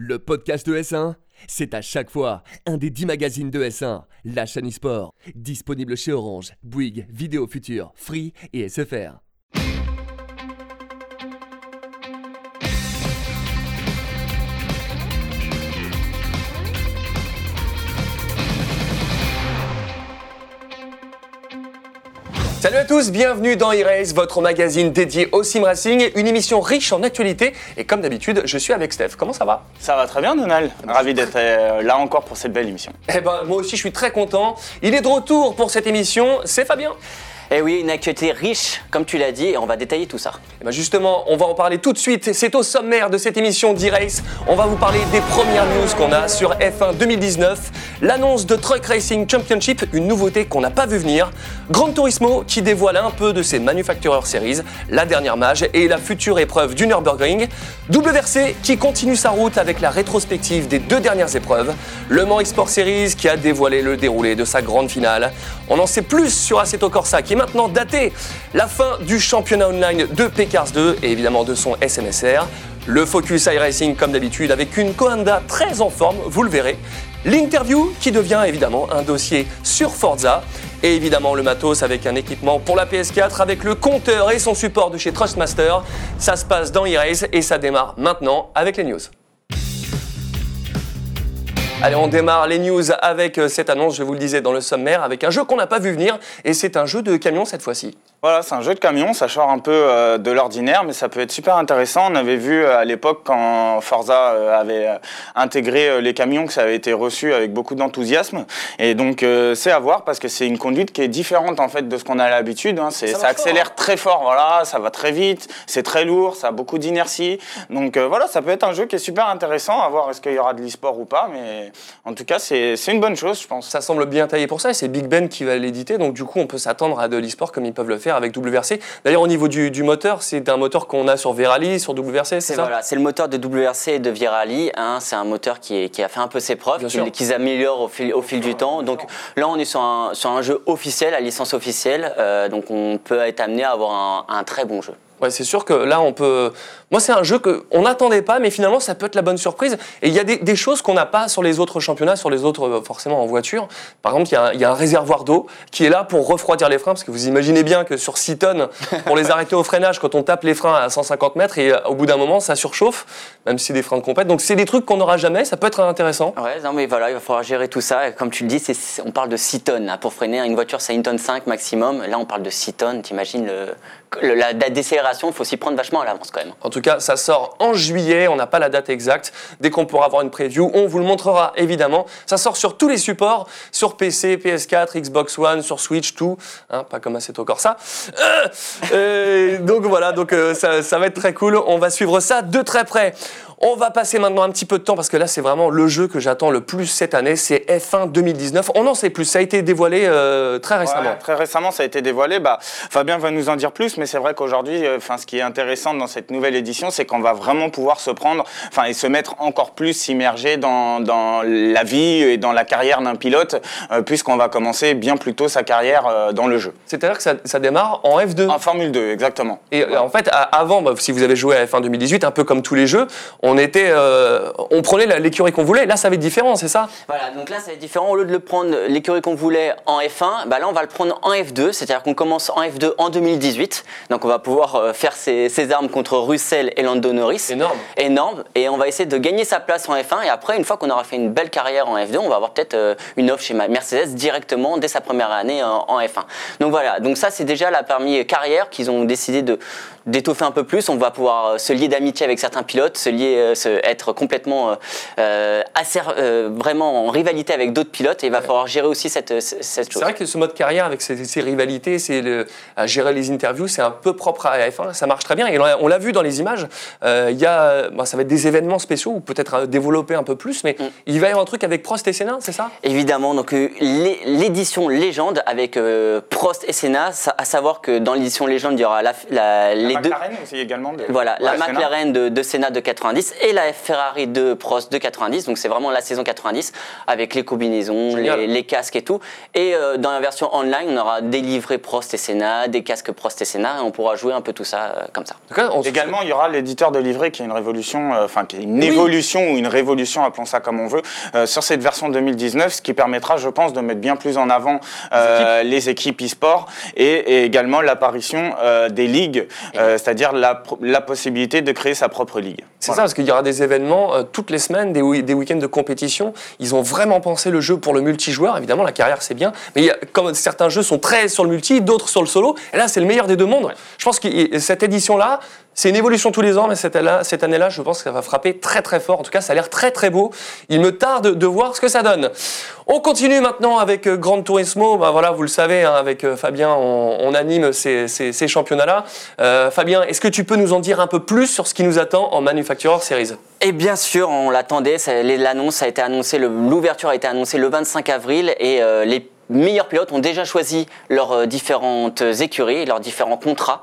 Le podcast de S1, c'est à chaque fois un des 10 magazines de S1, la chaîne e-sport, disponible chez Orange, Bouygues, Vidéo Future, Free et SFR. Salut à tous, bienvenue dans e-race, votre magazine dédié au sim racing, une émission riche en actualité. Et comme d'habitude, je suis avec Steph. Comment ça va? Ça va très bien, Donald. Ravi d'être euh, là encore pour cette belle émission. Eh ben, moi aussi, je suis très content. Il est de retour pour cette émission, c'est Fabien. Eh oui, une actualité riche, comme tu l'as dit, et on va détailler tout ça. Eh ben justement, on va en parler tout de suite. C'est au sommaire de cette émission d'e-race. On va vous parler des premières news qu'on a sur F1 2019. L'annonce de Truck Racing Championship, une nouveauté qu'on n'a pas vu venir. Gran Turismo qui dévoile un peu de ses Manufacturer Series, la dernière mage et la future épreuve du Nürburgring. WRC qui continue sa route avec la rétrospective des deux dernières épreuves. Le Mans Export Series qui a dévoilé le déroulé de sa grande finale. On en sait plus sur Assetto Corsa qui maintenant daté. La fin du championnat online de Pcars 2 et évidemment de son SMSR. Le Focus iRacing comme d'habitude avec une Coanda très en forme, vous le verrez. L'interview qui devient évidemment un dossier sur Forza. Et évidemment le matos avec un équipement pour la PS4 avec le compteur et son support de chez Trustmaster. Ça se passe dans e-race et ça démarre maintenant avec les news. Allez, on démarre les news avec euh, cette annonce, je vous le disais dans le sommaire, avec un jeu qu'on n'a pas vu venir, et c'est un jeu de camion cette fois-ci. Voilà, c'est un jeu de camion, ça sort un peu euh, de l'ordinaire, mais ça peut être super intéressant. On avait vu euh, à l'époque quand Forza euh, avait euh, intégré euh, les camions que ça avait été reçu avec beaucoup d'enthousiasme. Et donc euh, c'est à voir parce que c'est une conduite qui est différente en fait de ce qu'on a à l'habitude. hein. C'est- Ça accélère fort, très fort, voilà, ça va très vite, c'est très lourd, ça a beaucoup d'inertie. Donc euh, voilà, ça peut être un jeu qui est super intéressant. À voir est-ce qu'il y aura de l'e-sport ou pas, mais en tout cas c'est c'est une bonne chose, je pense. Ça semble bien taillé pour ça, et c'est Big Ben qui va l'éditer, donc du coup on peut s'attendre à de l'e-sport comme ils peuvent le faire avec WRC. D'ailleurs au niveau du, du moteur, c'est un moteur qu'on a sur Verali, sur WRC, c'est ça? voilà, c'est le moteur de WRC et de Virali. hein, c'est un moteur qui, est- qui a fait un peu ses preuves, qu'ils améliorent au fil, au fil du temps. Donc là, on est sur un, sur un jeu officiel, à licence officielle. euh, donc on peut être amené à avoir un, un très bon jeu. Ouais, c'est sûr que là, on peut. Moi, c'est un jeu qu'on n'attendait pas, mais finalement, ça peut être la bonne surprise. Et il y a des, choses qu'on n'a pas sur les autres championnats, sur les autres, euh, forcément, en voiture. Par exemple, il y a un- réservoir d'eau qui est là pour refroidir les freins, parce que vous imaginez bien que sur 6 tonnes, pour les arrêter au freinage, quand on tape les freins à 150 mètres, et euh, au bout d'un moment, ça surchauffe, même si des freins de compète. Donc, c'est des trucs qu'on n'aura jamais, ça peut être intéressant. Ouais, non mais voilà, il va falloir gérer tout ça. Et Comme tu le dis, on parle de 6 tonnes. Pour freiner une voiture, c'est 1 tonne 5 maximum. Là, on parle de 6 tonnes. T'imagines la, la décélération, il faut s'y prendre vachement à l'avance quand même. En tout cas, ça sort en juillet, on n'a pas la date exacte. Dès qu'on pourra avoir une preview, on vous le montrera évidemment. Ça sort sur tous les supports, sur PC, PS4, Xbox One, sur Switch, tout. Hein, pas comme Assetto Corsa. Euh, euh, donc voilà, donc euh, ça, ça va être très cool. On va suivre ça de très près. On va passer maintenant un petit peu de temps parce que là, c'est vraiment le jeu que j'attends le plus cette année. C'est F1 2019. On en sait plus. Ça a été dévoilé euh, très récemment. Ouais, très récemment, ça a été dévoilé. Bah, Fabien va nous en dire plus, mais c'est vrai qu'aujourd'hui, enfin, ce qui est intéressant dans cette nouvelle édition, c'est qu'on va vraiment pouvoir se prendre, enfin, et se mettre encore plus s'immerger dans, dans la vie et dans la carrière d'un pilote, euh, puisqu'on va commencer bien plus tôt sa carrière euh, dans le jeu. C'est-à-dire que ça, ça démarre en F2. En Formule 2, exactement. Et euh, en fait, avant, bah, si vous avez joué à F1 2018, un peu comme tous les jeux, on était, euh, on prenait l'écurie qu'on voulait. Là, ça va être différent, c'est ça? Voilà, donc là, ça va être différent. Au lieu de le prendre l'écurie qu'on voulait en F1, bah là, on va le prendre en F2. C'est-à-dire qu'on commence en F2 en 2018. Donc, on va pouvoir euh, faire ses, ses armes contre Russell et Lando Norris. Énorme. Énorme. Et on va essayer de gagner sa place en F1. Et après, une fois qu'on aura fait une belle carrière en F2, on va avoir peut-être euh, une offre chez Mercedes directement dès sa première année en, en F1. Donc voilà, donc ça, c'est déjà la parmi carrière qu'ils ont décidé de d'étoffer un peu plus. On va pouvoir euh, se lier d'amitié avec certains pilotes, se lier, euh, se, être complètement euh, acer- vraiment en rivalité avec d'autres pilotes. Et il va falloir gérer aussi cette, cette C'est chose. vrai que ce mode carrière avec ses, ses rivalités, c'est le- à gérer les interviews, c'est un peu propre à F1. Ça marche très bien. Et on l'a- vu dans les images. Euh, Il y a, ça va être des événements spéciaux ou peut-être développer un peu plus, mais Mm. il va y avoir un truc avec Prost et Senna, c'est ça? Évidemment, donc l'é- l'édition légende avec Prost et Senna, à savoir que dans l'édition légende, il y aura la- la- deux. McLaren aussi également. de- Voilà, la Ouais, Senna. McLaren de, de Senna de 90 et la Ferrari de Prost de 90. Donc c'est vraiment la saison 90 avec les combinaisons, les, les casques et tout. Et euh, dans la version online, on aura des livrets Prost et Senna, des casques Prost et Senna et on pourra jouer un peu tout ça euh, comme ça. Cas, on Également, il y aura l'éditeur de livret qui est une révolution, euh, enfin qui est une Oui. évolution ou une révolution, appelons ça comme on veut, euh, sur cette version 2019, ce qui permettra, je pense, de mettre bien plus en avant euh, les équipes e-sport et, et également l'apparition euh, des ligues, euh, c'est-à-dire la, possibilité de créer sa propre ligue. C'est ça, parce qu'il y aura des événements euh, toutes les semaines, des, week-ends de compétition. Ils ont vraiment pensé le jeu pour le multijoueur. Évidemment, la carrière, c'est bien. Mais il y a- comme certains jeux sont très sur le multi, d'autres sur le solo. Et là, c'est le meilleur des deux mondes. Je pense que cette édition-là, c'est une évolution tous les ans, mais cette année-là, je pense que ça va frapper très très fort. En tout cas, ça a l'air très très beau. Il me tarde de voir ce que ça donne. On continue maintenant avec euh, Gran Turismo. Ben voilà, vous le savez, hein, avec euh, Fabien, on, anime ces, championnats-là. Euh, Fabien, est-ce que tu peux nous en dire un peu plus sur ce qui nous attend en Manufacturer Series? Et bien sûr, on l'attendait, l'annonce a été annoncée, l'ouverture a été annoncée le 25 avril et les meilleurs pilotes ont déjà choisi leurs euh, différentes écuries, leurs différents contrats.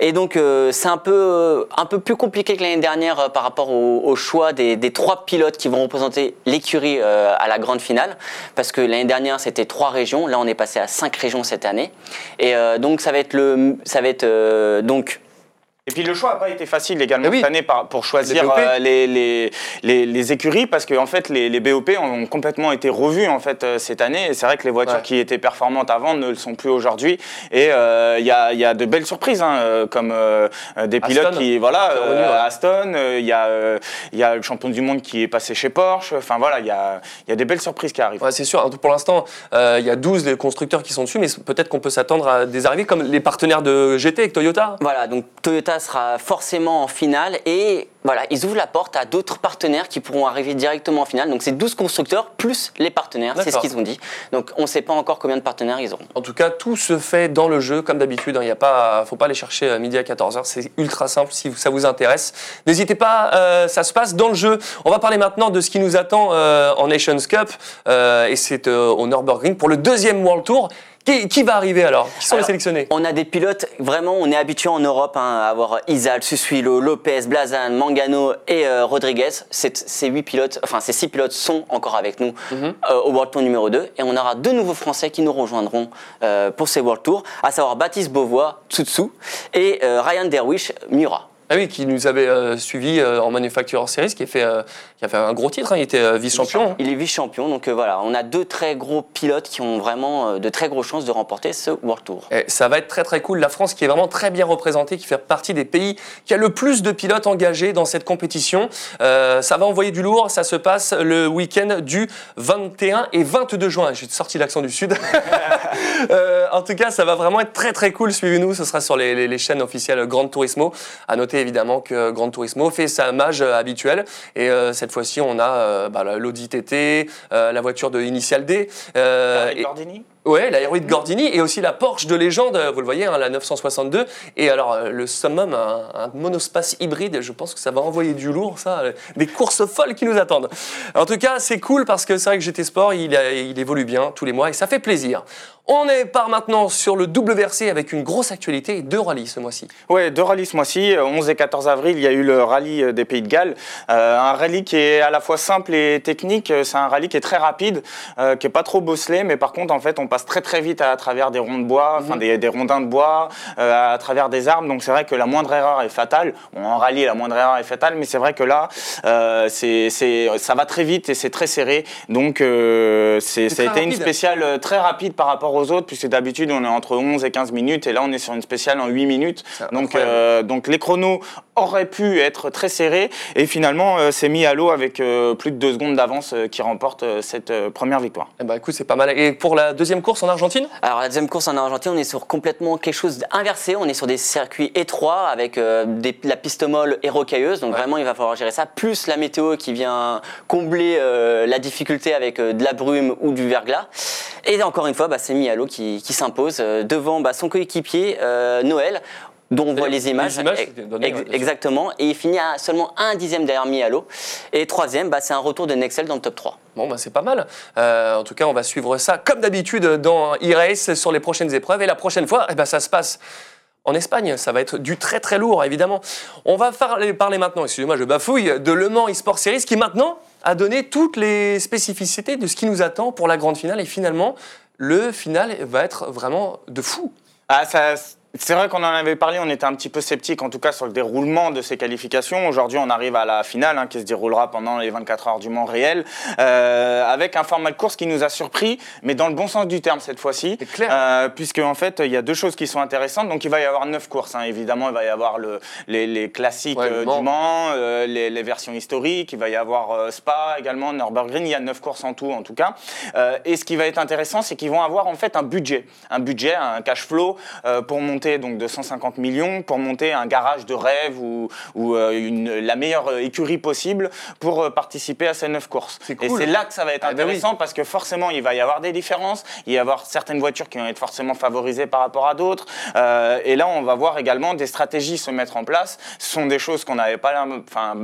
Et donc euh, c'est un peu, euh, un peu plus compliqué que l'année dernière par rapport au, choix des, trois pilotes qui vont représenter l'écurie à la grande finale. Parce que l'année dernière c'était trois régions, là on est passé à cinq régions cette année. Et donc ça va être, le, ça va être donc Et puis le choix n'a pas été facile également oui. cette année pour choisir Les euh, les, les, les, les écuries parce que en fait les, les BOP ont complètement été revus en fait euh, cette année et c'est vrai que les voitures Ouais. qui étaient performantes avant ne le sont plus aujourd'hui et euh, il y, a, il y a de belles surprises hein, comme euh, des pilotes Aston. qui voilà euh, revenu, ouais. Aston euh, il y a euh, il y a le champion du monde qui est passé chez Porsche enfin voilà il y a, il y a des belles surprises qui arrivent. Ouais, c'est sûr. Pour l'instant, euh, il y a 12 des constructeurs qui sont dessus, mais peut-être qu'on peut s'attendre à des arrivées comme les partenaires de GT avec Toyota. Voilà, donc Toyota sera forcément en finale et voilà, ils ouvrent la porte à d'autres partenaires qui pourront arriver directement en finale. Donc c'est 12 constructeurs plus les partenaires, c'est ce qu'ils ont dit. Donc on ne sait pas encore combien de partenaires ils auront. En tout cas, tout se fait dans le jeu, comme d'habitude. Il ne faut pas aller chercher à midi à 14h. C'est ultra simple si ça vous intéresse. N'hésitez pas, euh, ça se passe dans le jeu. On va parler maintenant de ce qui nous attend euh, en Nations Cup. euh, et c'est euh, au Nürburgring pour le deuxième World Tour. Qui, qui va arriver alors? Qui sont Alors, les sélectionnés? On a des pilotes, vraiment, on est habitué en Europe hein, à avoir Isal, Susuilo, Lopez, Blazan, Mangano et euh, Rodriguez. Ces, huit pilotes, enfin ces six pilotes sont encore avec nous Mhm. euh, au World Tour numéro 2 et on aura deux nouveaux Français qui nous rejoindront euh, pour ces World Tours, à savoir Baptiste Beauvois, Tsutsu et Ryan Derwish, Mura. Ah oui, qui nous avait euh, suivi euh, en Manufacturer Series, qui a fait, euh, qui a fait un gros titre. hein. Il était euh, vice-champion. Il est vice-champion, donc euh, voilà, on a deux très gros pilotes qui ont vraiment euh, de très grosses chances de remporter ce World Tour. Et ça va être très très cool. La France qui est vraiment très bien représentée, qui fait partie des pays qui a le plus de pilotes engagés dans cette compétition. Euh, ça va envoyer du lourd. Ça se passe le week-end du 21 et 22 juin. J'ai sorti l'accent du sud. En tout cas, ça va vraiment être très très cool. Suivez-nous. Ce sera sur les, les- les chaînes officielles Grand Turismo. À noter évidemment que Grand Turismo fait sa mage habituelle. Et cette fois-ci, on a euh, bah, la- l'Audi TT, euh, la voiture de Initial D. euh, Ouais, la Gordini et aussi la Porsche de légende, vous le voyez, hein, la 962. Et alors, euh, le Summum, un, monospace hybride, je pense que ça va envoyer du lourd, ça, euh, des courses folles qui nous attendent. En tout cas, c'est cool parce que c'est vrai que GT Sport, il, évolue bien tous les mois et ça fait plaisir. On est part maintenant sur le WRC avec une grosse actualité deux rallyes ce mois-ci. Ouais, deux rallyes ce mois-ci. Euh, 11 et 14 avril, il y a eu le rallye euh, des Pays de Galles. Euh, un rallye qui est à la fois simple et technique. Euh, C'est un rallye qui est très rapide, euh, qui est pas trop bosselé, mais par contre, en fait, on passe très très vite à, travers des ronds de bois, enfin des, des rondins de bois, euh, à travers des arbres. Donc c'est vrai que la moindre erreur est fatale. Bon, en rallye, la moindre erreur est fatale, mais c'est vrai que là, euh, c'est, ça va très vite et c'est très serré. Donc euh, c'est, ça a une spéciale euh, très rapide par rapport aux autres, puisque d'habitude on est entre 11 et 15 minutes, et là on est sur une spéciale en 8 minutes. Donc, donc les chronos auraient pu être très serrés, et finalement euh, c'est mis à l'eau avec euh, plus de 2 secondes d'avance euh, qui remporte euh, cette euh, première victoire. Eh ben, écoute, c'est pas mal. Et pour la deuxième course en Argentine? Alors la deuxième course en Argentine, on est sur complètement quelque chose d'inversé. On est sur des circuits étroits avec euh, des- la piste molle et rocailleuse. Donc vraiment, il va falloir gérer ça. Plus la météo qui vient combler euh, la difficulté avec euh, de la brume ou du verglas. Et encore une fois, bah, c'est Mialo qui, qui s'impose euh, devant bah, son coéquipier euh, Noël dont on voit Les les images. donné, ex- ouais, exactement. Et il finit à seulement un dixième derrière Mialo. Et troisième, bah, c'est un retour de Nexel dans le top 3. Bon, bah, c'est pas mal. Euh, en tout cas, on va suivre ça comme d'habitude dans e-race sur les prochaines épreuves. Et la prochaine fois, eh ben, ça se passe en Espagne. Ça va être du très très lourd, évidemment. On va parler, parler maintenant, excusez-moi, je bafouille, de Le Mans eSport Series qui maintenant a donné toutes les spécificités de ce qui nous attend pour la grande finale. Et finalement, le final va être vraiment de fou. Ah, ça, c'est vrai qu'on en avait parlé, on était un petit peu sceptique en tout cas sur le déroulement de ces qualifications. Aujourd'hui, on arrive à la finale hein, qui se déroulera pendant les 24 heures du Mans réel, euh, avec un format de course qui nous a surpris, mais dans le bon sens du terme cette fois-ci. Euh, puisque en fait, il y a deux choses qui sont intéressantes. Donc il va y avoir neuf courses. Hein. Évidemment, il va y avoir le, les, classiques euh, du Mans, euh, les, les, versions historiques, il va y avoir Spa également, Nürburgring. Il y a neuf courses en tout en tout cas. et ce qui va être intéressant, c'est qu'ils vont avoir en fait un budget, un budget, un cash flow pour monter donc de 150 millions pour monter un garage de rêve ou, ou euh, une, la meilleure écurie possible pour euh, participer à ces neuf courses. Et c'est là que ça va être ah ben intéressant parce que forcément il va y avoir des différences, il va y avoir certaines voitures qui vont être forcément favorisées par rapport à d'autres. Euh, et là on va voir également des stratégies se mettre en place. Ce sont des choses qu'on n'avait pas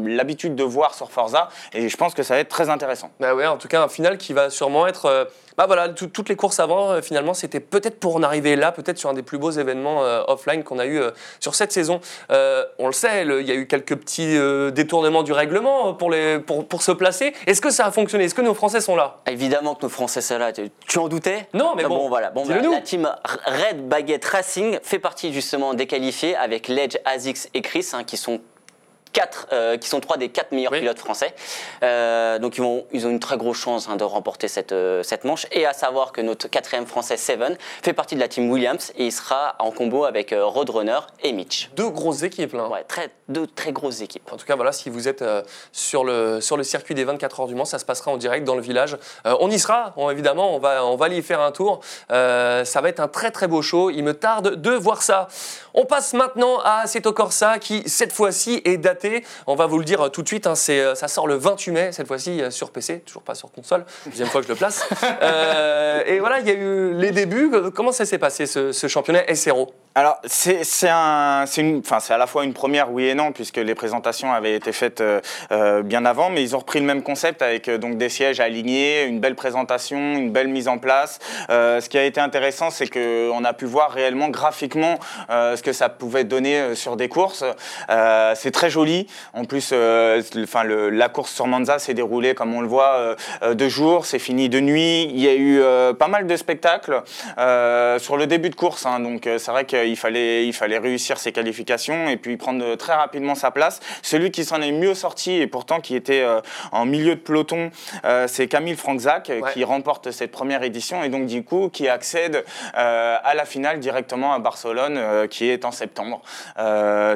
l'habitude de voir sur Forza et je pense que ça va être très intéressant. Bah ouais, en tout cas un final qui va sûrement être bah voilà, toutes les courses avant, euh, finalement, c'était peut-être pour en arriver là, peut-être sur un des plus beaux événements euh, offline qu'on a eu euh, sur cette saison. on le sait, il y a eu quelques petits détournements du règlement pour, les, pour, pour se placer. Est-ce que ça a fonctionné? Est-ce que nos Français sont là? Évidemment que nos Français sont là. Tu, en doutais? Non, mais ah bon, voilà. Bon, bah, la team Red Baguette Racing fait partie justement des qualifiés avec Ledge, Azix et Chris, hein, qui sont quatre, euh, qui sont trois des quatre meilleurs pilotes français. Euh, donc ils, vont, ils ont une très grosse chance hein, de remporter cette, euh, cette manche. Et à savoir que notre quatrième français, Seven, fait partie de la team Williams et il sera en combo avec Roadrunner et Mitch. Deux grosses équipes là. Ouais, très, deux très grosses équipes. En tout cas, voilà, si vous êtes sur, le, sur le circuit des 24 heures du Mans, ça se passera en direct dans le village. on y sera, évidemment, on va, on va aller y faire un tour. ça va être un très très beau show. Il me tarde de voir ça. On passe maintenant à Seto Corsa qui, cette fois-ci, est daté on va vous le dire euh, tout de suite, hein, euh, ça sort le 28 mai, cette fois-ci euh, sur PC, toujours pas sur console, deuxième fois que je le place. et voilà, il y a eu les débuts. Comment ça s'est passé ce, ce championnat SRO alors, c'est un, à la fois une première, oui et non, puisque les présentations avaient été faites euh, bien avant, mais ils ont repris le même concept avec euh, donc des sièges alignés, une belle présentation, une belle mise en place. ce qui a été intéressant, c'est qu'on a pu voir réellement graphiquement ce que ça pouvait donner sur des courses. c'est très joli. En plus, enfin, la course sur Manza s'est déroulée, comme on le voit, de jour, c'est fini de nuit. Il y a eu pas mal de spectacles sur le début de course, hein, donc c'est vrai que il fallait, il fallait réussir ses qualifications et puis prendre très rapidement sa place. Celui qui s'en est mieux sorti et pourtant qui était euh, en milieu de peloton, euh, c'est Camille Franczak qui remporte cette première édition et donc du coup qui accède euh, à la finale directement à Barcelone qui est en septembre.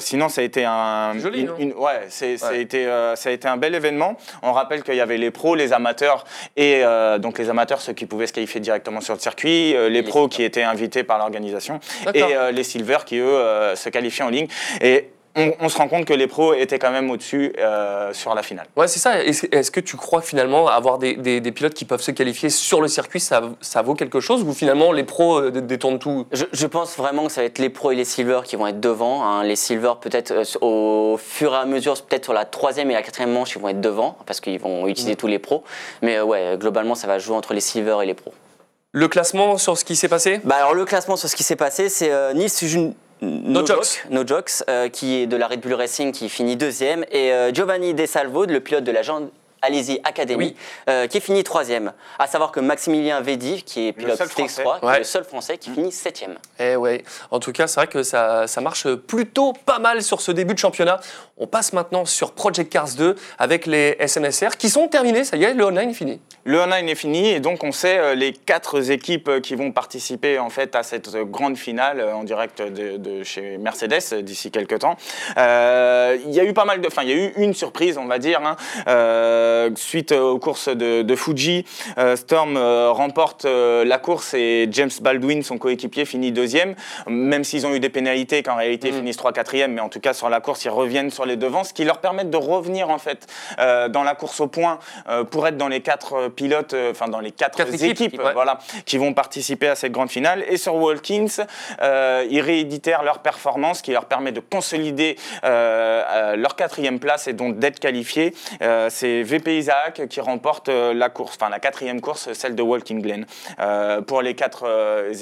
sinon, ça a été un, Joli, ouais, c'est, Ça, a été, ça a été un bel événement. On rappelle qu'il y avait les pros, les amateurs et donc les amateurs ceux qui pouvaient se qualifier directement sur le circuit, les pros qui étaient invités par l'organisation et les Silver qui, eux, euh, se qualifient en ligne. Et on, se rend compte que les pros étaient quand même au-dessus euh, sur la finale. Ouais, c'est ça. Est-ce que tu crois finalement avoir des, pilotes qui peuvent se qualifier sur le circuit, ça, ça vaut quelque chose ou finalement les pros euh, détournent tout? Je, pense vraiment que ça va être les pros et les silver qui vont être devant. Hein. Les silver peut-être au fur et à mesure, peut-être sur la troisième et la quatrième manche, ils vont être devant parce qu'ils vont utiliser mm. tous les pros. Mais ouais, globalement, ça va jouer entre les silver et les pros. Le classement sur ce qui s'est passé? Bah alors Le classement sur ce qui s'est passé, c'est euh, Nils No, Jokes, no Jokes euh, qui est de la Red Bull Racing, qui finit deuxième, et euh, Giovanni De Salvo, le pilote de la Allez-y Academy, euh, qui finit troisième. À savoir que Maximilien Védi, qui est pilote TX3, qui est le seul français qui mm. finit septième. Eh ouais. En tout cas, c'est vrai que ça, ça, marche plutôt pas mal sur ce début de championnat. On passe maintenant sur Project Cars 2 avec les SNSR qui sont terminés. Ça y est, le online est fini. Le online est fini et donc on sait euh, les quatre équipes euh, qui vont participer en fait à cette grande finale en direct de, chez Mercedes d'ici quelques temps. Il y a eu pas mal de, enfin il y a eu une surprise, on va dire. Hein. Euh, suite aux courses de, Fuji, euh, Storm euh, remporte la course et James Baldwin, son coéquipier, finit deuxième, même s'ils ont eu des pénalités qu'en réalité ils mm. finissent 3 4 mais en tout cas sur la course ils reviennent sur les devants, ce qui leur permet de revenir en fait dans la course au point pour être dans les quatre pilotes, enfin dans les quatre, équipes, voilà, qui vont participer à cette grande finale. Et sur Walkins, ils rééditèrent leur performance, qui leur permet de consolider leur quatrième place et donc d'être qualifiés. C'est VP Isaac qui remporte la course, enfin la quatrième course, celle de Walking Glen. pour les quatre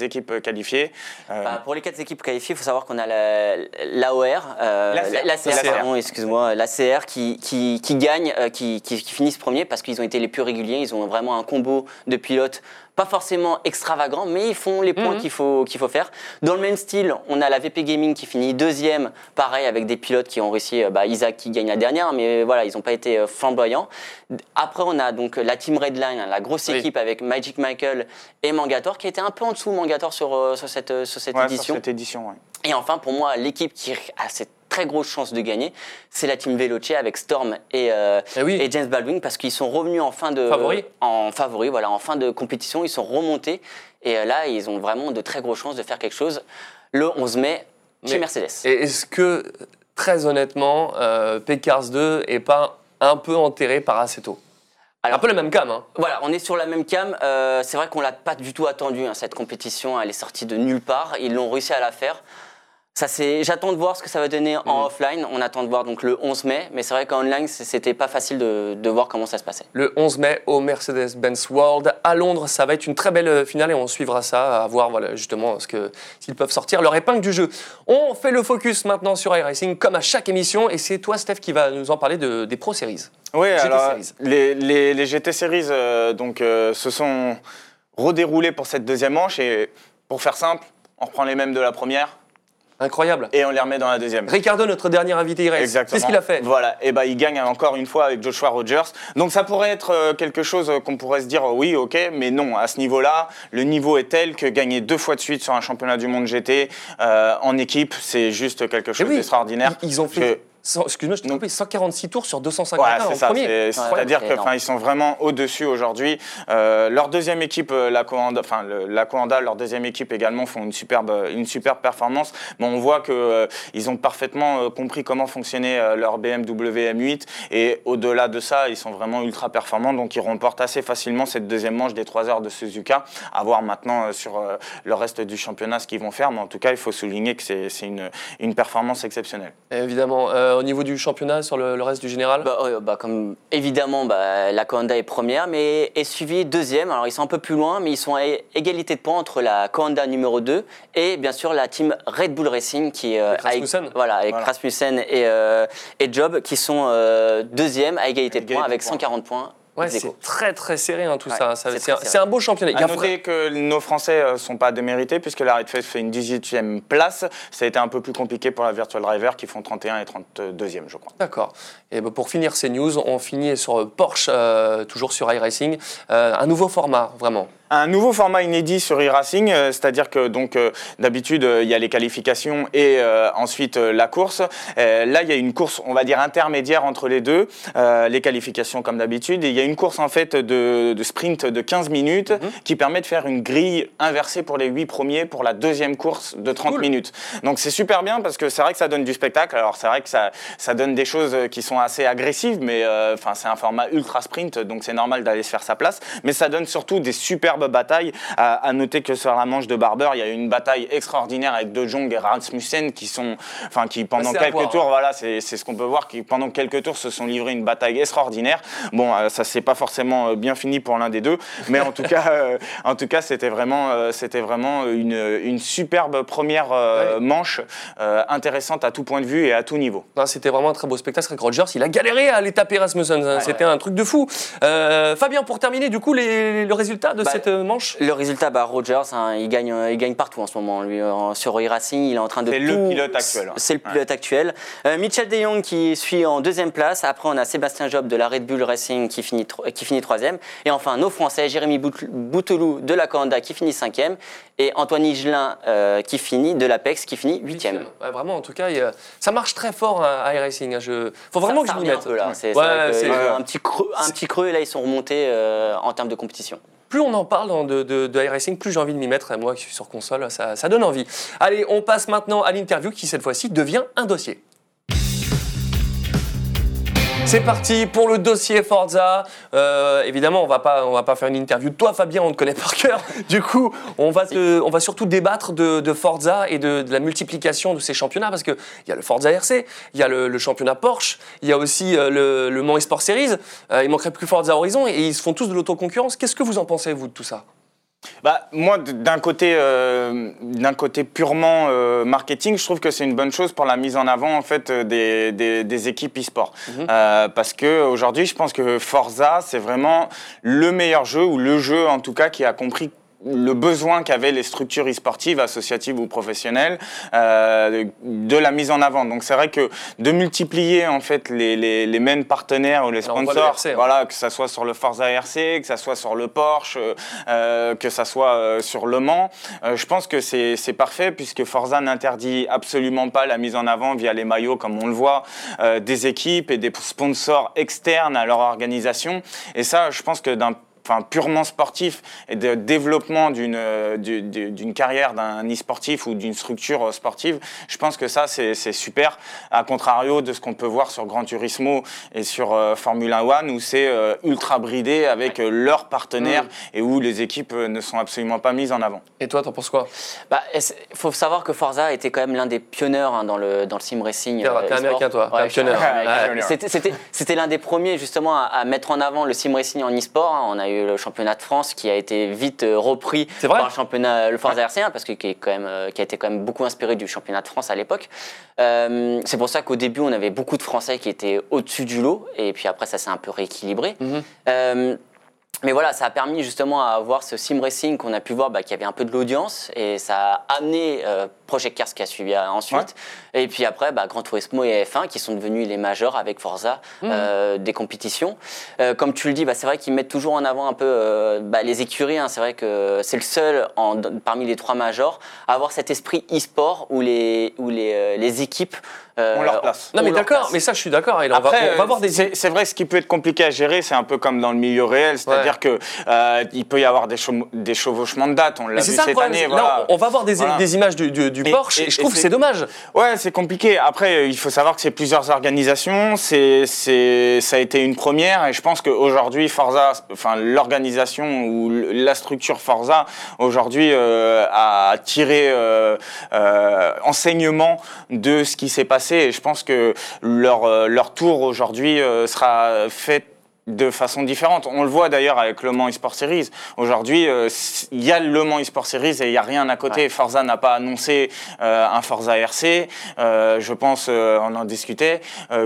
équipes qualifiées. Bah, pour les quatre équipes qualifiées, il faut savoir qu'on a l'AOR, la, excuse-moi, l'ACR qui, qui, qui, gagne, qui, qui, qui finissent premier parce qu'ils ont été les plus réguliers. Ils ont vraiment un combo de pilotes pas forcément extravagant, mais ils font les points mhm. qu'il faut, qu'il faut faire. Dans le même style, on a la VP Gaming qui finit deuxième, pareil avec des pilotes qui ont réussi, euh, bah, Isaac qui gagne la dernière, mais voilà, ils n'ont pas été euh, flamboyants. Après, on a donc la Team Redline, la grosse équipe avec Magic Michael et Mangator, qui était un peu en dessous Mangator sur, euh, sur cette, sur cette édition. Sur cette édition, Et enfin, pour moi, l'équipe qui a cette très grosse chance de gagner, c'est la team Veloce avec Storm et, euh, eh et James Baldwin parce qu'ils sont revenus en fin de favori. en favori, voilà, en fin de compétition, ils sont remontés et euh, là ils ont vraiment de très grosses chances de faire quelque chose le 11 mai chez Mercedes. Et est-ce que très honnêtement, euh, P-Cars 2 est pas un peu enterré par assez tôt un peu la même cam. Hein. Voilà, on est sur la même cam. Euh, c'est vrai qu'on l'a pas du tout attendu, hein, cette compétition. Elle est sortie de nulle part. Ils l'ont réussi à la faire. Ça, c'est, j'attends de voir ce que ça va donner en mm. offline. On attend de voir donc le 11 mai, mais c'est vrai qu'en online, c'était pas facile de, de, voir comment ça se passait. Le 11 mai au Mercedes-Benz World à Londres, ça va être une très belle euh, finale et on suivra ça, à voir voilà, justement ce que, s'ils peuvent sortir leur épingle du jeu. On fait le focus maintenant sur iRacing comme à chaque émission et c'est toi, Steph, qui va nous en parler de, des Pro Series. Oui, alors les, les, les, GT Series euh, donc, euh, se sont redéroulés pour cette deuxième manche et pour faire simple, on reprend les mêmes de la première Incroyable. Et on les remet dans la deuxième. Ricardo, notre dernier invité, il reste. Exactement. C'est ce qu'il a fait? Voilà. Et bah, il gagne encore une fois avec Joshua Rogers. Donc ça pourrait être euh, quelque chose qu'on pourrait se dire, oui, ok, mais non. À ce niveau-là, le niveau est tel que gagner deux fois de suite sur un championnat du monde GT euh, en équipe, c'est juste quelque chose d'extraordinaire. Ils ont fait excuse-moi, je t'ai trompé, 146 tours sur 250 ouais, en premier. C'est-à-dire qu'ils sont vraiment au-dessus aujourd'hui. Euh, leur deuxième équipe, euh, la Coanda, enfin la Coanda, leur deuxième équipe également font une superbe, une superbe performance. Mais on voit qu'ils euh, ils ont parfaitement compris comment fonctionnait leur BMW M8 et au-delà de ça, ils sont vraiment ultra performants. Donc ils remportent assez facilement cette deuxième manche des 3 heures de Suzuka. À voir maintenant sur le reste du championnat ce qu'ils vont faire. Mais en tout cas, il faut souligner que c'est une, une performance exceptionnelle. Évidemment. Euh, au niveau du championnat, sur le, reste du général bah, bah, comme Évidemment, bah, la Coanda est première, mais est suivie deuxième. Alors, ils sont un peu plus loin, mais ils sont à égalité de points entre la Coanda numéro 2 et bien sûr la team Red Bull Racing qui euh, avec, voilà, avec Rasmussen et, euh, et Job qui sont deuxième à égalité de points avec 140 points Ouais, c'est très très serré hein, tout ça. c'est un, beau championnat. Il a noter que nos Français ne euh, sont pas démérités puisque la Red fait une 18e place. Ça a été un peu plus compliqué pour la Virtual Driver qui font 31 et 32e, je crois. D'accord. Et ben, pour finir ces news, on finit sur Porsche, euh, toujours sur iRacing. Euh, un nouveau format, vraiment un nouveau format inédit sur e-racing, euh, c'est-à-dire que donc euh, d'habitude euh, il y a les qualifications et ensuite la course. là il y a une course, on va dire intermédiaire entre les deux, les qualifications comme d'habitude. Et il y a une course en fait de, sprint de 15 minutes mhm. qui permet de faire une grille inversée pour les 8 premiers pour la deuxième course de 30 minutes. Donc c'est super bien parce que c'est vrai que ça donne du spectacle. Alors c'est vrai que ça, ça donne des choses qui sont assez agressives, mais enfin c'est un format ultra sprint, donc c'est normal d'aller se faire sa place. Mais ça donne surtout des bataille. À, noter que sur la manche de Barber, il y a eu une bataille extraordinaire avec De Jong et Rasmussen qui sont, enfin, qui pendant quelques tours, hein. voilà, c'est ce qu'on peut voir, qui pendant quelques tours se sont livrés une bataille extraordinaire. Bon, euh, ça s'est pas forcément euh, bien fini pour l'un des deux, mais en tout cas, euh, en tout cas, c'était vraiment, c'était vraiment une, une, superbe première manche intéressante à tout point de vue et à tout niveau. C'était vraiment un très beau spectacle. Rick Rogers, il a galéré à aller taper Rasmussen. C'était un truc de fou. Fabien, pour terminer, du coup, les, le résultat de bah, cette manche? Le résultat, bah, Rogers, hein, il, gagne, il gagne partout en ce moment. Lui, sur e-racing, il est en train de. C'est le pilote actuel. Hein. C'est le pilote actuel. Euh, Michel De Jong qui suit en deuxième place. Après, on a Sébastien Job de la Red Bull Racing qui finit, qui finit troisième. Et enfin, nos Français, Jérémy Bouteloup de la Coanda qui finit cinquième. Et Antoine Higelin euh, qui finit de l'Apex qui finit huitième. vraiment, en tout cas, ça marche très fort à e-racing. Il hein. faut vraiment que je m'y mette. C'est un, petit creux, un petit creux et là, ils sont remontés euh, en termes de compétition plus on en parle de, de, plus j'ai envie de m'y mettre. Moi qui suis sur console, ça, ça donne envie. Allez, on passe maintenant à l'interview qui cette fois-ci devient un dossier. C'est parti pour le dossier Forza. Euh, évidemment, on va pas, on va pas faire une interview de toi, Fabien, on te connaît par cœur. Du coup, on va, on va surtout débattre de, Forza et de, la multiplication de ces championnats parce que il y a le Forza RC, il y a le, championnat Porsche, il y a aussi euh, le, le Mans Esport Series. Euh, il manquerait plus Forza Horizon et ils se font tous de l'autoconcurrence. Qu'est-ce que vous en pensez vous de tout ça? Bah, moi, d'un côté, euh, d'un côté purement euh, marketing, je trouve que c'est une bonne chose pour la mise en avant en fait euh, des, des, des équipes e-sport. Euh, parce que aujourd'hui, je pense que Forza, c'est vraiment le meilleur jeu ou le jeu en tout cas qui a compris le besoin qu'avaient les structures e-sportives, associatives ou professionnelles, euh, de la mise en avant. Donc c'est vrai que de multiplier en fait les, les, les mêmes partenaires ou les Alors, voit le sponsors, RC, hein. voilà, que ça soit sur le Forza RC, que ça soit sur le Porsche, euh, que ça soit euh, sur Le Mans, euh, je pense que c'est c'est parfait puisque Forza n'interdit absolument pas la mise en avant via les maillots comme on le voit euh, des équipes et des sponsors externes à leur organisation. Et ça, je pense que d'un enfin purement sportif et de développement d'une euh, du- du- d'une carrière d'un e-sportif ou d'une structure euh, sportive, je pense que ça c'est super. À contrario de ce qu'on peut voir sur Gran Turismo et sur euh, Formula One où c'est euh, ultra bridé avec euh, leurs partenaires et où les équipes ne sont absolument pas mises en avant. Et toi, t'en penses quoi? Bah, il faut savoir que Forza était quand même l'un des pionniers hein, dans, le, dans le sim racing. T'es- euh, américain, toi. Ouais. C'était- l'un des premiers justement à, à mettre en avant le sim racing en e-sport. hein. On a eu le championnat de France qui a été vite euh, repris par le championnat, le Forza RC1 parce que qui, est quand même, euh, qui a été quand même beaucoup inspiré du championnat de France à l'époque. Euh, C'est pour ça qu'au début on avait beaucoup de Français qui étaient au-dessus du lot et puis après ça s'est un peu rééquilibré. Mhm. Euh, mais voilà, ça a permis justement à avoir ce sim racing qu'on a pu voir bah, qui avait un peu de l'audience et ça a amené euh, Project Cars qui a suivi euh, ensuite. Et puis après, bah, Gran Turismo et F1 qui sont devenus les majeurs avec Forza euh, des compétitions. Euh, comme tu le dis, bah, c'est vrai qu'ils mettent toujours en avant un peu euh, bah, les écuries. hein. C'est vrai que c'est le seul en- parmi les trois majors à avoir cet esprit e-sport où les, où les, euh, les équipes euh, On leur place. Non, mais d'accord, mais ça, je suis d'accord. On on va voir des. c'est vrai, ce qui peut être compliqué à gérer, c'est un peu comme dans le milieu réel, c'est-à-dire que euh, il peut y avoir des, chevau- des chevauchements de date. On l'a vu ça cette problème. année. c'est- voilà. Là, on va voir des, Voilà. des images du, du- du Et- Porsche et, et- je trouve que c'est- dommage. Ouais, c'est compliqué. Après, il faut savoir que c'est plusieurs organisations. C'est, c'est, ça a été une première, et je pense qu'aujourd'hui, Forza, enfin l'organisation ou la structure Forza aujourd'hui euh, a tiré euh, euh, enseignement de ce qui s'est passé, et je pense que leur leur tour aujourd'hui sera fait de façon différente. On le voit d'ailleurs avec Le Mans eSport Series. Aujourd'hui, euh, il y a le Mans eSport Series et il n'y a rien à côté. Forza n'a pas annoncé euh, un Forza RC. Euh, je pense, on en discutait,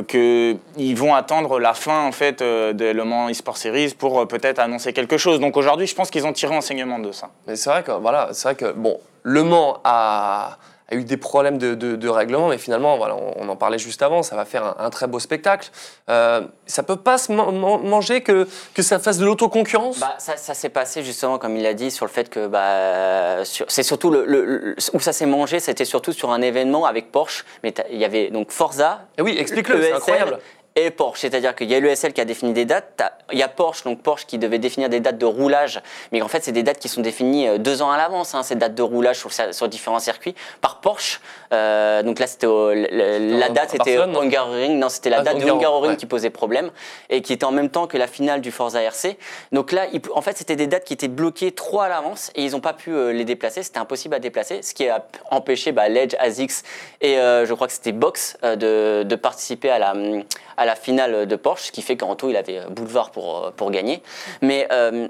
qu'ils vont attendre la fin en fait de Le Mans eSport Series pour peut-être annoncer quelque chose. Donc aujourd'hui, je pense qu'ils ont tiré enseignement de ça. Mais c'est vrai que voilà, c'est vrai que bon, Le Mans a, a eu des problèmes de, de- de règlement, mais finalement, voilà, on, on en parlait juste avant, ça va faire un, un très beau spectacle. Euh, ça peut pas se man- man- manger que, que ça fasse de l'autoconcurrence? Bah, ça, ça s'est passé justement, comme il l'a dit, sur le fait que bah, c'est surtout le, le- le- où ça s'est mangé, c'était surtout sur un événement avec Porsche. Mais il y avait donc Forza, Et oui, explique-le, c'est ESL incroyable. Et Porsche, c'est-à-dire qu'il y a l'ESL qui a défini des dates, il y a Porsche, donc Porsche qui devait définir des dates de roulage, mais en fait c'est des dates qui sont définies euh, deux ans à l'avance, hein, ces dates de roulage sur, sur différents circuits, par Porsche. Euh, donc là c'était la date c'était Hungaroring, non c'était la Ah, date de Hungaro, Hungaroring ouais. qui posait problème et qui était en même temps que la finale du Forza RC. Donc là, il- en fait c'était des dates qui étaient bloquées trop à l'avance et ils n'ont pas pu euh, les déplacer, c'était impossible à déplacer, ce qui a empêché bah, Ledge, ASICS et euh, je crois que c'était Box euh, de, de participer à la, hum, à la finale de Porsche, ce qui fait qu'en tout il avait euh, boulevard pour, euh, pour gagner. Mais euh,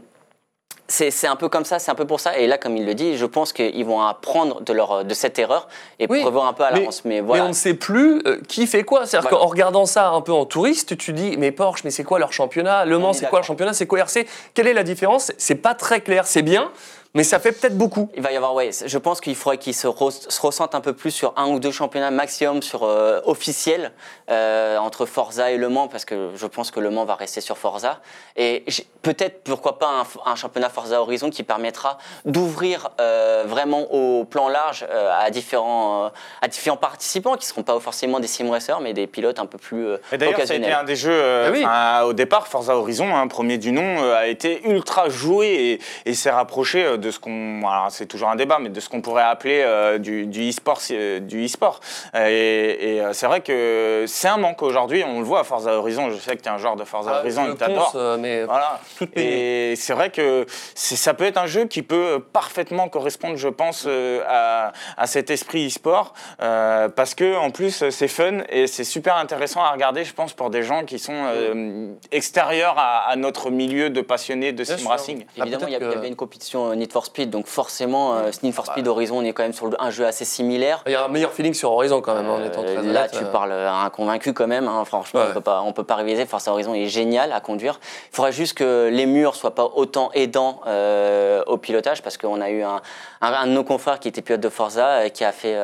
c'est un peu comme ça, c'est un peu pour ça. Et là, comme il le dit, je pense qu'ils vont apprendre de, leur, de cette erreur et Oui, prévoir un peu à mais- l'avance. Mais, Mais voilà. on ne sait plus euh, qui fait quoi. C'est-à-dire Voilà. qu'en regardant ça un peu en touriste, tu dis, mais Porsche, mais c'est quoi leur championnat? Le Mans, est c'est quoi leur championnat? C'est quoi RC Quelle est la différence? C'est pas très clair. C'est bien, mais ça fait peut-être beaucoup. Il va y avoir, ouais, je pense qu'il faudrait qu'ils se, re- se ressentent un peu plus sur un ou deux championnats maximum sur euh, officiels euh, entre Forza et Le Mans, parce que je pense que Le Mans va rester sur Forza. Et peut-être, pourquoi pas, un, un championnat Forza Horizon qui permettra d'ouvrir euh, vraiment au plan large euh, à, différents, euh, à différents participants qui ne seront pas forcément des sim racers, mais des pilotes un peu plus euh, Et d'ailleurs, ça a été occasionnels. un des jeux, euh, Ah oui. au départ, Forza Horizon, hein, premier du nom, euh, a été ultra joué et, et s'est rapproché euh, de ce qu'on, c'est toujours un débat, mais de ce qu'on pourrait appeler euh, du, du e-sport, euh, du e-sport. Euh, Et, et, euh, c'est vrai que c'est un manque aujourd'hui. On le voit à Forza Horizon. Je sais que tu es un joueur de Forza Ah, Horizon euh, mais Voilà. Et c'est vrai que ça peut être un jeu qui peut parfaitement correspondre, je pense, euh, à, à cet esprit e-sport, euh, parce que en plus c'est fun et c'est super intéressant à regarder, je pense, pour des gens qui sont euh, extérieurs à, à notre milieu de passionnés de sim racing. Ah, Évidemment, il y, a- peut-être il y avait une compétition euh, Need for Speed, donc forcément, euh, Need for Speed Horizon, on est quand même sur un jeu assez similaire. il y a un meilleur feeling sur Horizon quand même, en étant très Euh, là, honnête, tu euh. parles à un convaincu quand même. hein. Franchement, Ouais. on peut pas, on peut pas réviser. Forza Horizon est génial à conduire. Il faudrait juste que les murs soient pas autant aidants euh, au pilotage, parce qu'on a eu un, un- un de nos confrères qui était pilote de Forza, qui a fait,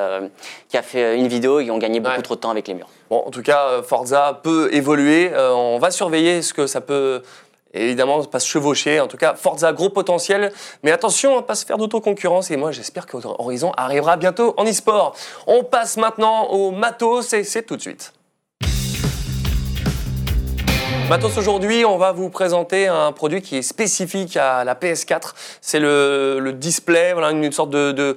qui a fait une vidéo. Ils ont gagné beaucoup Ouais. trop de temps avec les murs. Bon, en tout cas, Forza peut évoluer. Euh, on va surveiller ce que ça peut. Évidemment, pas se chevaucher. En tout cas, Forza, gros potentiel. Mais attention à pas se faire d'autoconcurrence. Et moi, j'espère que Horizon arrivera bientôt en e-sport. On passe maintenant au matos et c'est tout de suite. Matos, aujourd'hui, on va vous présenter un produit qui est spécifique à la PS4. C'est le, le display, voilà, une, une sorte de, de,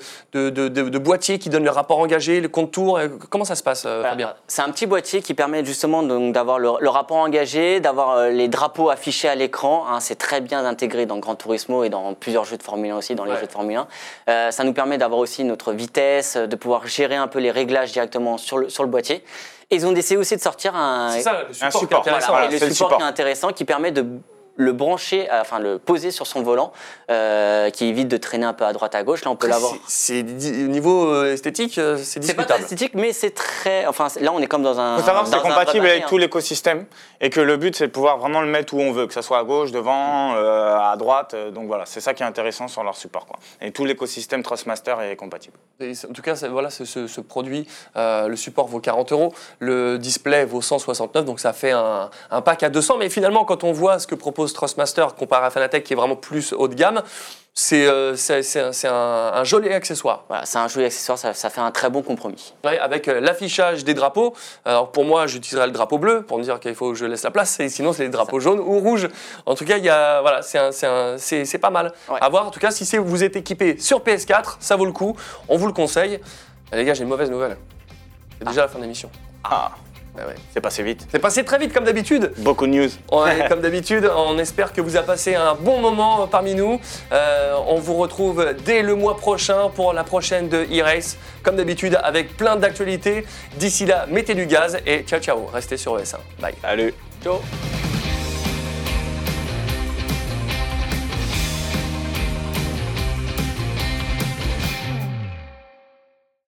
de, boîtier qui donne le rapport engagé, le contour. Euh, Comment ça se passe, euh, Voilà. Fabien C'est un petit boîtier qui permet justement d'avoir le, le rapport engagé, d'avoir euh, les drapeaux affichés à l'écran. hein. c'est très bien intégré dans Gran Turismo et dans plusieurs jeux de Formule 1 aussi, dans les Ouais. jeux de Formule 1. Euh, ça nous permet d'avoir aussi notre vitesse, de pouvoir gérer un peu les réglages directement sur le, sur le boîtier. Et ils ont décidé aussi de sortir un, C'est ça, le support, Un qui est support, intéressant. voilà. et le c'est le support, support. qui est intéressant, qui permet de le brancher, euh, enfin le poser sur son volant, euh, qui évite de traîner un peu à droite à gauche. Là, on peut l'avoir. c'est- au niveau euh, esthétique, c'est C'est pas esthétique, mais c'est très. Enfin, là, on est comme dans un. Il faut savoir que c'est compatible avec tout l'écosystème et que le but c'est de pouvoir vraiment le mettre où on veut, que ce soit à gauche, devant, euh, à droite. donc voilà, c'est ça qui est intéressant sur leur support. Quoi. Et tout l'écosystème Trustmaster est compatible. Et en tout cas, voilà, ce, ce- ce produit, euh, le support vaut 40 euros, le display vaut 169, donc ça fait un, un pack à 200. Mais finalement, quand on voit ce que propose Trustmaster comparé à Fanatec, qui est vraiment plus haut de gamme, c'est euh, un, joli accessoire. Voilà, c'est un joli accessoire, ça, ça fait un très bon compromis. Ouais, avec euh, l'affichage des drapeaux. Alors pour moi, j'utiliserai le drapeau bleu pour me dire qu'il faut que je laisse la place. Et sinon, c'est les drapeaux jaunes ou rouges. En tout cas, il y a, voilà, c'est pas mal. Ouais. À voir. En tout cas, si vous êtes équipé sur PS4, ça vaut le coup. On vous le conseille. Eh, les gars, j'ai une mauvaise nouvelle. C'est déjà la fin de l'émission. Ah, Ouais. c'est passé vite. C'est passé très vite comme d'habitude. Beaucoup de news. Ouais, comme d'habitude, on espère que vous avez passé un bon moment parmi nous. Euh, on vous retrouve dès le mois prochain pour la prochaine de e-race. Comme d'habitude, avec plein d'actualités. D'ici là, mettez du gaz et ciao ciao. Restez sur ES1. Bye. Salut. Ciao.